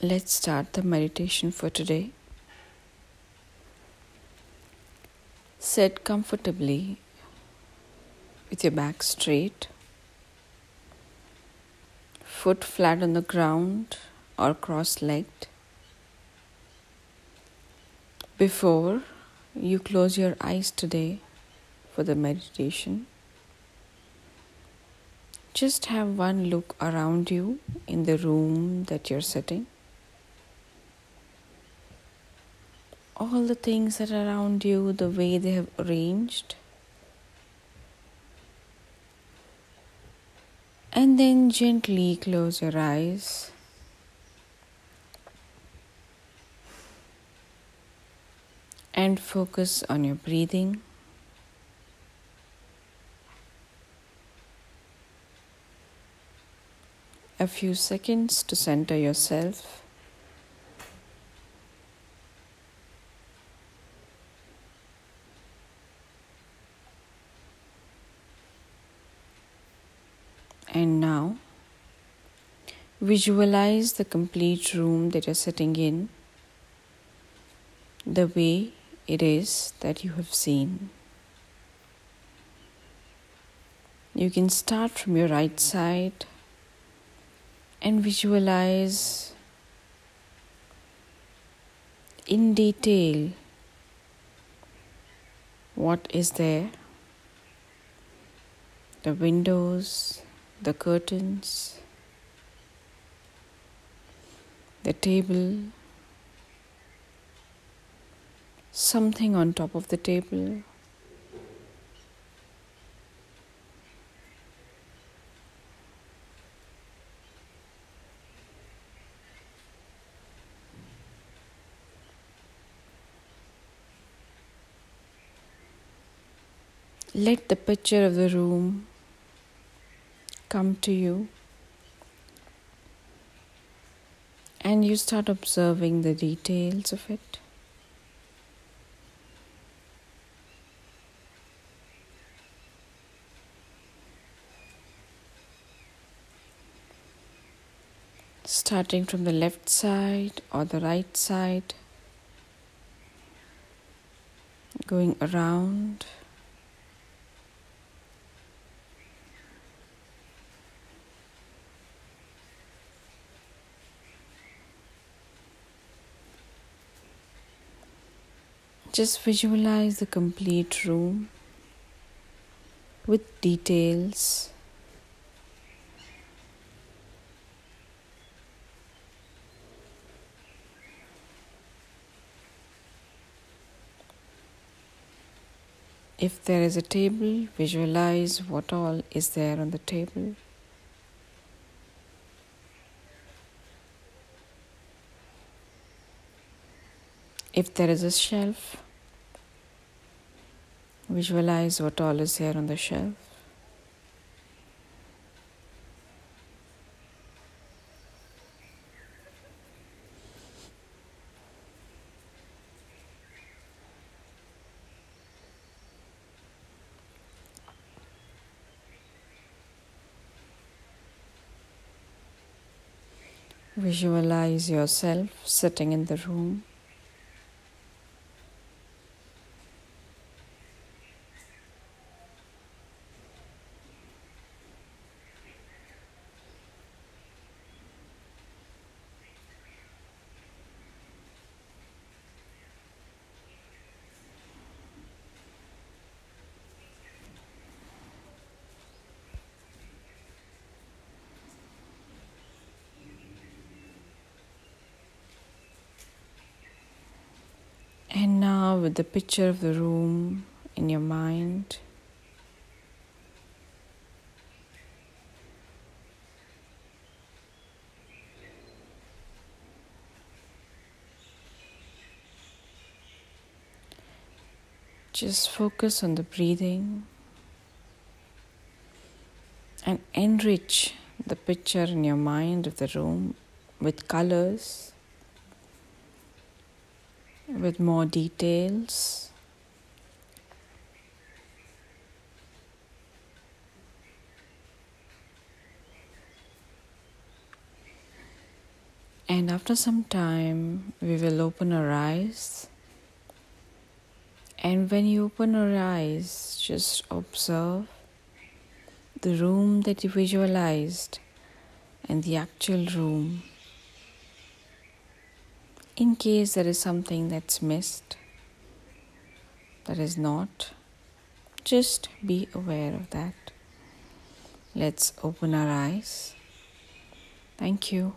Let's start the meditation for today. Sit comfortably with your back straight, foot flat on the ground or cross legged. Before you close your eyes today for the meditation, just have one look around you in the room that you're sitting. All the things that are around you, the way they have arranged. And then gently close your eyes. And focus on your breathing. A few seconds to center yourself. And now, visualize the complete room that you're sitting in the way it is that you have seen. You can start from your right side and visualize in detail what is there the windows the curtains, the table, something on top of the table. Let the picture of the room come to you and you start observing the details of it. Starting from the left side or the right side, going around. Just visualize the complete room with details. If there is a table, visualize what all is there on the table. If there is a shelf, visualize what all is here on the shelf. Visualize yourself sitting in the room. And now, with the picture of the room in your mind, just focus on the breathing and enrich the picture in your mind of the room with colors with more details. And after some time, we will open our eyes. And when you open your eyes, just observe the room that you visualized and the actual room. In case there is something that's missed, that is not, just be aware of that. Let's open our eyes. Thank you.